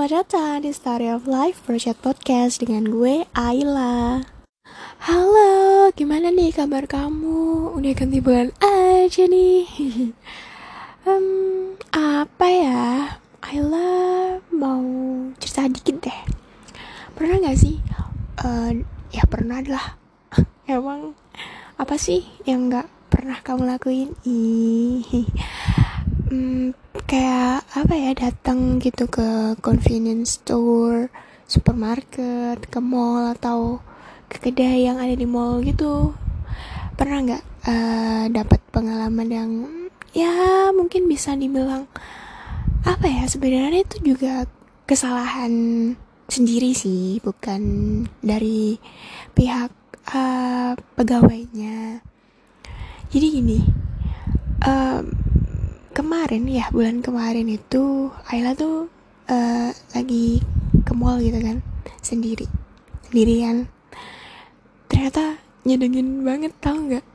selamat datang di Story of Life Project Podcast dengan gue, Ayla Halo, gimana nih kabar kamu? Udah ganti bulan aja nih um, Apa ya? Ayla mau cerita dikit deh Pernah gak sih? Uh, ya pernah lah Emang apa sih yang gak pernah kamu lakuin? Ih hmm, kayak apa ya datang gitu ke convenience store supermarket ke mall atau ke kedai yang ada di mall gitu. Pernah nggak uh, dapat pengalaman yang ya mungkin bisa dibilang apa ya sebenarnya itu juga kesalahan sendiri sih bukan dari pihak uh, pegawainya. Jadi gini kemarin ya bulan kemarin itu Ayla tuh uh, lagi ke mall gitu kan sendiri sendirian. Ternyata nyedengin banget tau nggak?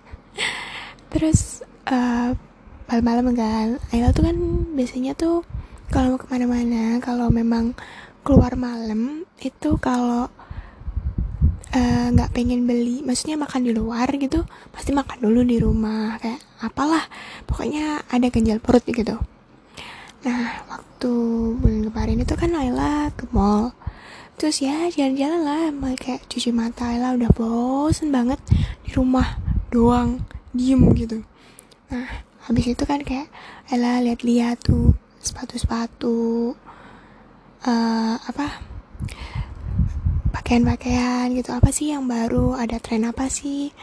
Terus uh, malam-malam kan Ayla tuh kan biasanya tuh kalau mau ke mana-mana kalau memang keluar malam itu kalau nggak uh, pengen beli maksudnya makan di luar gitu pasti makan dulu di rumah kayak apalah pokoknya ada ganjal perut gitu. Nah waktu bulan kemarin itu kan Laila ke mall. Terus ya jalan-jalan lah kayak cuci mata Laila udah bosen banget di rumah doang diem gitu. Nah habis itu kan kayak Laila lihat-lihat tuh sepatu-sepatu uh, apa pakaian-pakaian gitu. Apa sih yang baru? Ada tren apa sih?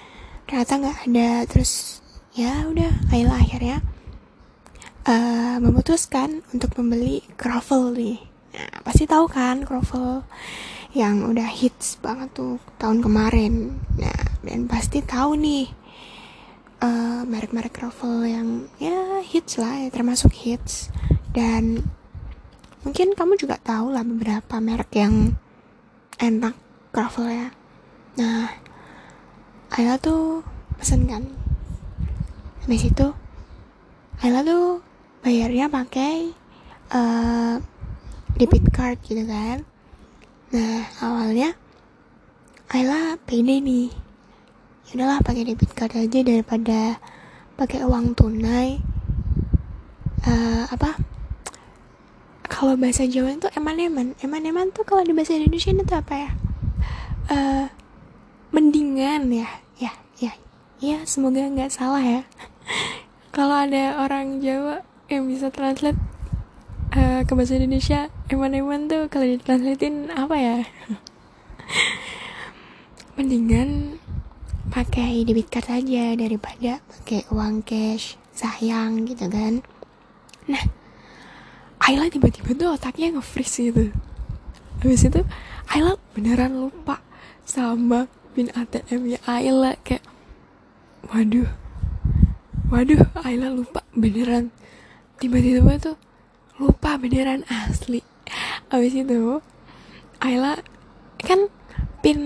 Ternyata nggak ada. Terus ya udah Laila akhirnya uh, memutuskan untuk membeli croffle nih. Nah, pasti tahu kan croffle yang udah hits banget tuh tahun kemarin. Nah dan pasti tahu nih uh, merek-merek croffle yang ya hits lah ya termasuk hits. Dan mungkin kamu juga tahu lah beberapa merek yang enak ya nah Ayla tuh pesen kan? Habis itu Ayla tuh bayarnya pakai uh, debit card gitu kan? Nah awalnya Ayla pede nih. Yaudahlah pakai debit card aja daripada pakai uang tunai uh, apa kalau bahasa Jawa itu eman-eman. Eman-eman tuh kalau di bahasa Indonesia itu apa ya? Uh, mendingan ya. Ya ya. Ya semoga nggak salah ya. Kalau ada orang Jawa yang bisa translate uh, ke bahasa Indonesia eman-eman tuh kalau ditranslatein apa ya? Mendingan pakai debit card aja daripada pakai uang cash sayang gitu kan. Nah Ayla tiba-tiba tuh otaknya nge-freeze gitu. Habis itu Ayla beneran lupa sama pin ATM nya Ayla kayak waduh waduh Ayla lupa beneran. Tiba-tiba tuh lupa beneran asli. Habis itu Ayla kan pin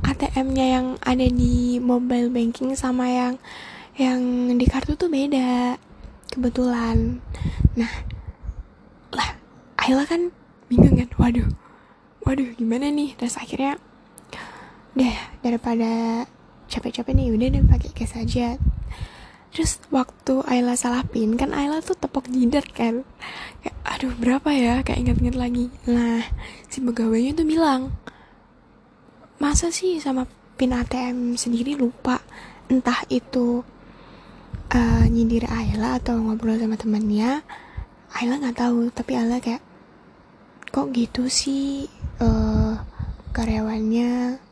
ATM-nya yang ada di mobile banking sama yang yang di kartu tuh beda kebetulan. Nah Ayla kan bingung kan waduh waduh gimana nih? Terus akhirnya deh daripada capek-capek nih udah deh pakai cash aja. Terus waktu Ayla salah pin kan Ayla tuh tepok jidat kan. Kayak aduh berapa ya? Kayak inget-inget lagi. Nah si pegawainya tuh bilang masa sih sama pin ATM sendiri lupa? Entah itu uh, nyindir Ayla atau ngobrol sama temennya Ayla nggak tahu. Tapi Ayla kayak kok gitu sih uh, karyawannya?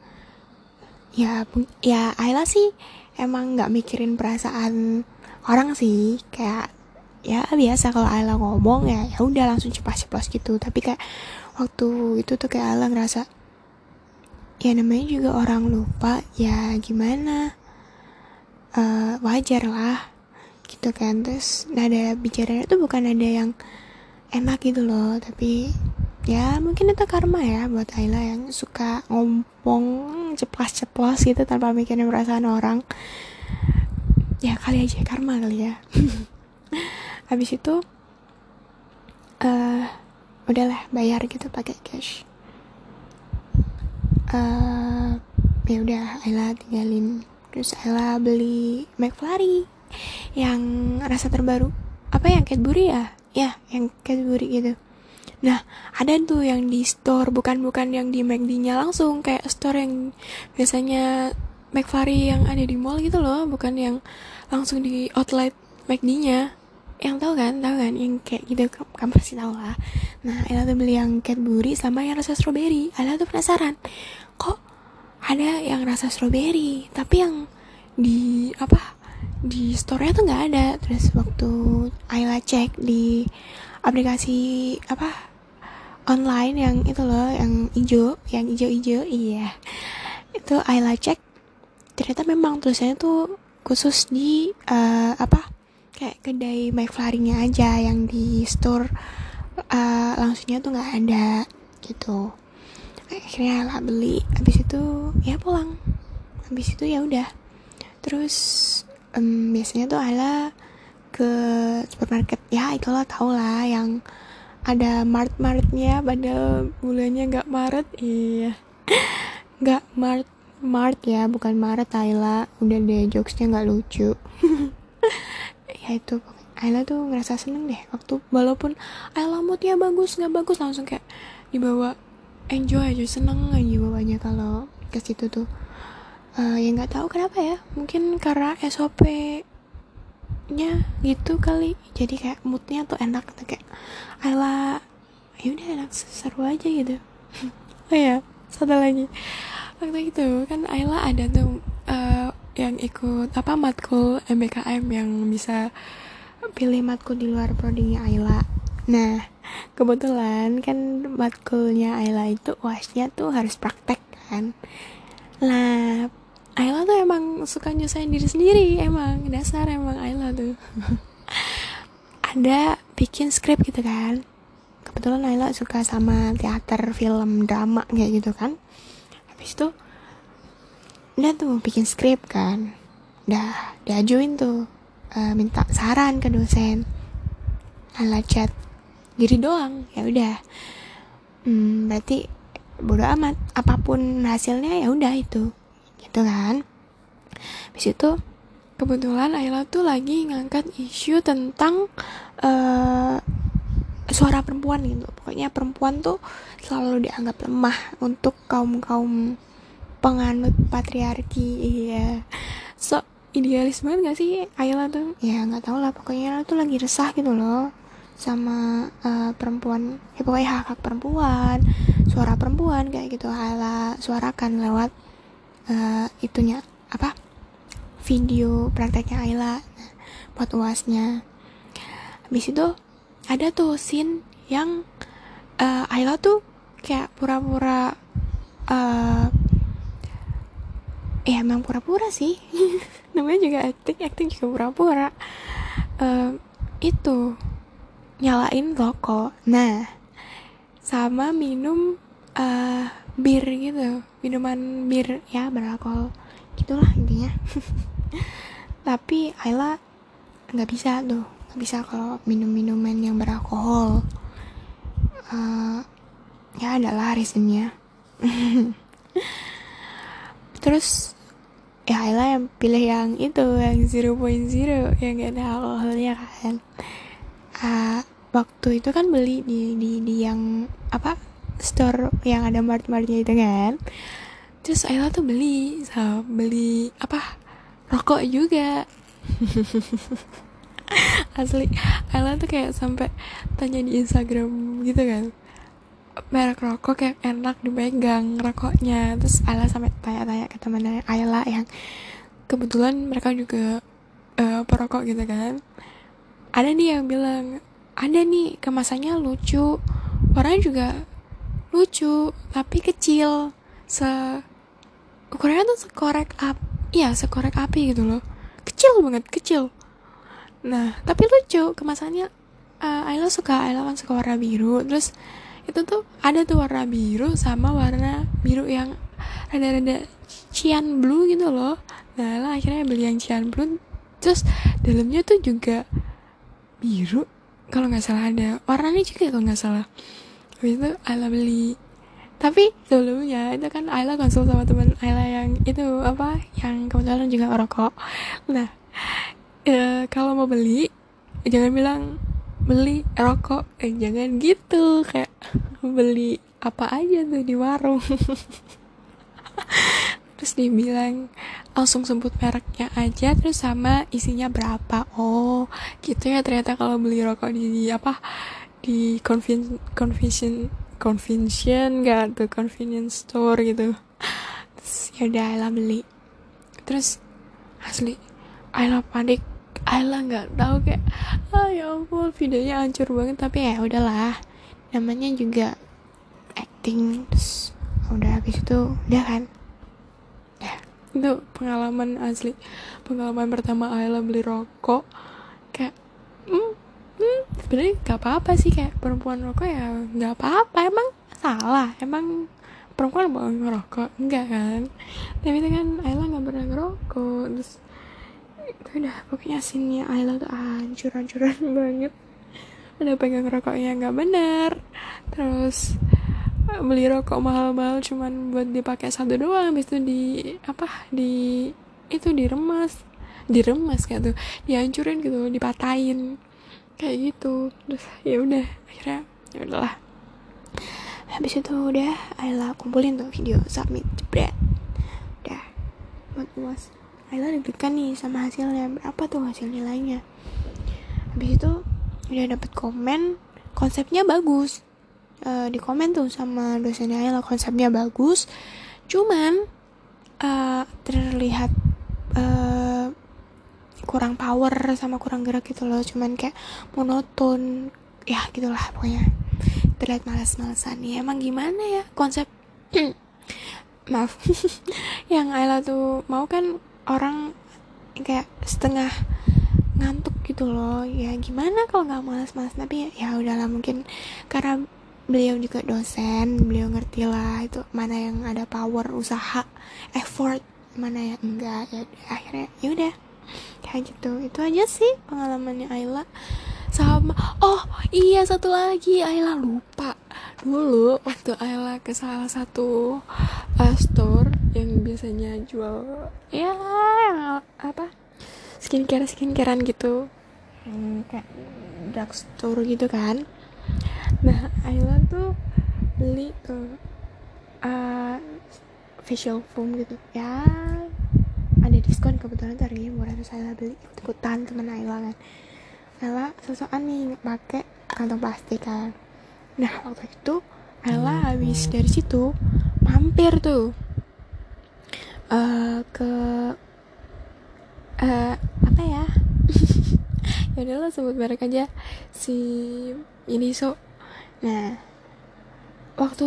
Ya ya Ayla sih emang nggak mikirin perasaan orang sih. Kayak ya biasa kalau Ayla ngomong ya ya udah langsung ceplos-ceplos gitu. Tapi kayak waktu itu tuh kayak Ayla ngerasa ya namanya juga orang lupa ya gimana? Uh, wajar lah gitu kan. Terus nada bicaranya tuh bukan ada yang enak gitu loh. Tapi ya mungkin itu karma ya buat Ayla yang suka ngomong ceplas-ceplos gitu tanpa mikirin perasaan orang. Ya kali aja karma kali ya. Habis itu uh, udahlah bayar gitu pakai cash. Uh, ya udah Ayla tinggalin. Terus Ayla beli McFlurry yang rasa terbaru. Apa yang Cadbury ya? Ya yang Cadbury gitu nah ada tuh yang di store bukan bukan yang di McD-nya langsung kayak store yang biasanya McFlurry yang ada di mall gitu loh bukan yang langsung di outlet McD-nya. Yang tahu kan tahu kan yang kayak gitu kamu pasti tahu lah. Nah Ella tuh beli yang Cadbury sama yang rasa strawberry. Ella tuh penasaran kok ada yang rasa strawberry tapi yang di apa di store-nya tuh nggak ada. Terus waktu Ayla cek di aplikasi apa online yang itu loh yang hijau yang hijau-hijau iya. Itu Ayla cek ternyata memang tulisannya tuh khusus di uh, apa kayak kedai McFlurry-nya aja yang di store uh, langsungnya tuh nggak ada gitu. Akhirnya lah beli habis itu ya pulang. Habis itu ya udah. Terus um, biasanya tuh Ala ke supermarket. Ya itulah tau lah yang ada mart martnya pada bulannya nggak maret. Iya. Nggak mart mart ya bukan maret Ayla. Udah deh jokesnya nggak lucu. Ya itu. Ayla tuh ngerasa seneng deh waktu walaupun Ayla moodnya bagus nggak bagus langsung kayak dibawa enjoy aja seneng aja bawanya kalau ke situ tuh. Uh, ya nggak tahu kenapa ya. Mungkin karena SOP nya gitu kali. Jadi kayak moodnya tuh enak tuh kayak Ayla ya udah enak seru aja gitu. Oh ya satu lagi. Waktu itu kan Ayla ada tuh uh, yang ikut apa matkul MBKM yang bisa pilih matkul di luar prodinya Ayla. Nah kebetulan kan matkulnya Ayla itu uasnya tuh harus praktek kan. Lah Ayla tuh emang suka nyusahin diri sendiri emang. Dasar emang Ayla tuh. Ada bikin skrip gitu kan. Kebetulan Ayla suka sama teater film drama kayak gitu kan. Habis itu udah tuh bikin skrip kan. Udah diajuin tuh uh, minta saran ke dosen. Ala chat diri doang ya udah. Hmm, berarti bodo amat. Apa pun hasilnya ya udah itu gitu kan? Habis itu kebetulan Ayla tuh lagi ngangkat isu tentang uh, suara perempuan gitu. Pokoknya perempuan tuh selalu dianggap lemah untuk kaum kaum penganut patriarki iya. So idealis banget gak sih Ayla tuh? Ya nggak tau lah. Pokoknya Ayla tuh lagi resah gitu loh sama uh, perempuan. Ya pokoknya hak hak perempuan suara perempuan kayak gitu. Ayla suarakan lewat uh, itunya apa? Video prakteknya Ayla buat uasnya. Habis itu ada tuh scene yang uh, Ayla tuh kayak pura-pura uh, ya emang pura-pura sih. Namanya juga acting acting juga pura-pura. Uh, itu nyalain rokok. Nah sama minum uh, bir gitu minuman bir ya beralkohol. Gitulah intinya. Tapi Ayla nggak bisa tuh nggak bisa kalau minum minuman yang beralkohol. Uh, ya adalah reasonnya. Terus ya Ayla yang pilih yang itu yang 0.0 yang gak ada alkoholnya kan. Uh, waktu itu kan beli di di di yang apa store yang ada mart martnya itu kan. Terus Ayla tuh beli so, beli apa rokok juga. Asli Ayla tuh kayak sampai tanya di Instagram gitu kan. Merek rokok yang enak dipegang rokoknya. Terus Ayla sampai tanya-tanya ke temannya Ayla yang kebetulan mereka juga uh, perokok gitu kan. Ada nih yang bilang ada nih kemasannya lucu. Warnanya juga lucu tapi kecil. Se ukurannya tuh sekorek api iya sekorek api gitu loh. Kecil banget kecil. Nah tapi lucu kemasannya uh, Ayla suka Ayla kan suka warna biru. Terus itu tuh ada tuh warna biru sama warna biru yang rada-rada cian blue gitu loh. Nah lah akhirnya beli yang cian blue. Terus dalamnya tuh juga biru. Kalau nggak salah ada warnanya juga kalau nggak salah habis itu Ayla beli. Tapi sebelumnya itu kan Ayla konsul sama temen Ayla yang itu apa yang kebetulan juga rokok nah e, kalau mau beli jangan bilang beli rokok. Eh jangan gitu kayak beli apa aja tuh di warung. Terus dibilang langsung sebut mereknya aja terus sama isinya berapa. Oh gitu ya ternyata kalau beli rokok di, apa di convenience convention convention gak tuh convenience store gitu. Terus ya udah Ayla beli. Terus asli Ayla panik. Ayla nggak tahu kayak ah ya ampun videonya hancur banget. Tapi ya udahlah. Namanya juga acting. Terus udah habis itu udah kan? Itu pengalaman asli. Pengalaman pertama Ayla beli rokok. Kayak hmm, hmm, sebenarnya gak apa-apa sih kayak perempuan rokok ya gak apa-apa. Emang salah emang perempuan mau ngerokok? Enggak kan? Tapi itu kan Ayla nggak pernah ngerokok. Terus itu udah pokoknya sinnya Ayla tuh hancur-hancuran banget. Udah pegang rokoknya nggak bener. Terus beli rokok mahal-mahal cuman buat dipakai satu doang. Habis itu di apa di itu diremas diremas kayak tuh dihancurin gitu dipatahin kayak gitu. Terus ya udah akhirnya ya udahlah. Habis itu udah Ayla kumpulin tuh video submit jebret. Udah. Buat uas Ayla deg-degan nih sama hasilnya. Berapa tuh hasil nilainya habis itu udah dapet komen konsepnya bagus. Uh, di komen tuh sama dosennya Ayla konsepnya bagus. Cuman uh, terlihat uh, kurang power sama kurang gerak gitu loh. Cuman kayak monoton. Ya gitulah pokoknya. Terlihat malas-malasan nih emang gimana ya konsep? Maaf. Yang Ayla tuh mau kan orang kayak setengah ngantuk gitu loh. Ya gimana kalau nggak malas-malas tapi ya, ya udahlah mungkin karena beliau juga dosen beliau ngerti lah itu mana yang ada power usaha effort mana yang enggak. Ya akhirnya yaudah kayak gitu. Itu aja sih pengalamannya Ayla. Sama oh iya satu lagi. Ayla lupa. Dulu waktu Ayla ke salah satu uh, store yang biasanya jual ya apa? Skincare skincarean gitu. Hmm, kayak drugstore gitu kan? Nah Ayla tuh beli tuh uh, facial foam gitu. Ya ada diskon kebetulan tuh harganya murah terus Ayla beli. Ikutan temen Ayla kan Ayla sesuatu nih pakai kantong plastik kan. Nah waktu itu Ayla habis dari situ mampir tuh uh, ke uh, apa ya? Ya udahlah sebut merek aja. Si ini so nah waktu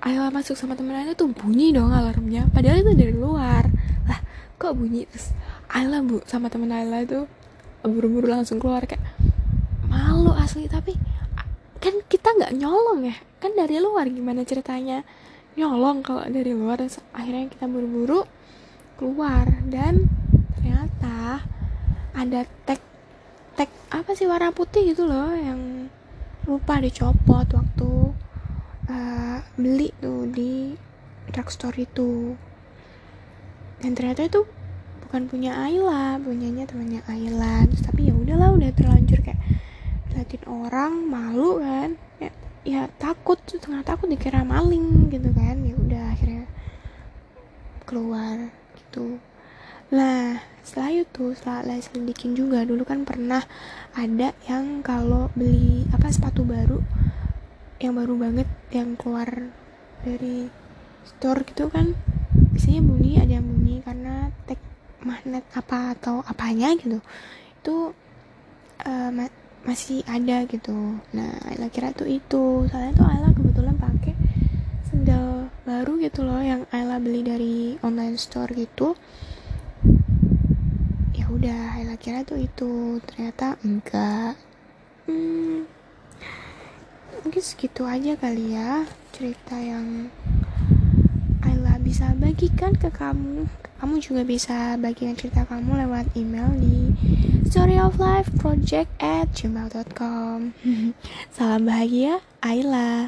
Ayla masuk sama temen Ayla tuh bunyi dong alarmnya. Padahal itu dari luar kok bunyi terus Ayla bu sama temen Ayla itu buru-buru langsung keluar kayak malu asli tapi kan kita nggak nyolong ya kan dari luar gimana ceritanya? Nyolong kalau dari luar terus akhirnya kita buru-buru keluar dan ternyata ada tag tag apa sih warna putih gitu loh yang lupa dicopot waktu uh, beli tuh di drugstore itu. Dan ternyata itu bukan punya Ayla punyanya temannya Ayla. Tapi ya udahlah udah terlanjur kayak liatin orang malu kan. Ya, ya takut tengah takut dikira maling gitu kan. Ya udah akhirnya keluar gitu. Nah, setelah itu setelah selidikin juga dulu kan pernah ada yang kalau beli apa sepatu baru yang baru banget yang keluar dari store gitu kan. Biasanya bunyi ada yang bunyi karena magnet apa atau apanya gitu itu uh, ma masih ada gitu. Nah Ayla kira tuh itu. Soalnya tuh Ayla kebetulan pakai sendal baru gitu loh yang Ayla beli dari online store gitu. Udah Ayla kira tuh itu. Ternyata enggak. Hmm, mungkin segitu aja kali ya cerita yang bisa bagikan ke kamu. Kamu juga bisa bagikan cerita kamu lewat email di storyoflifeproject salam bahagia Ayla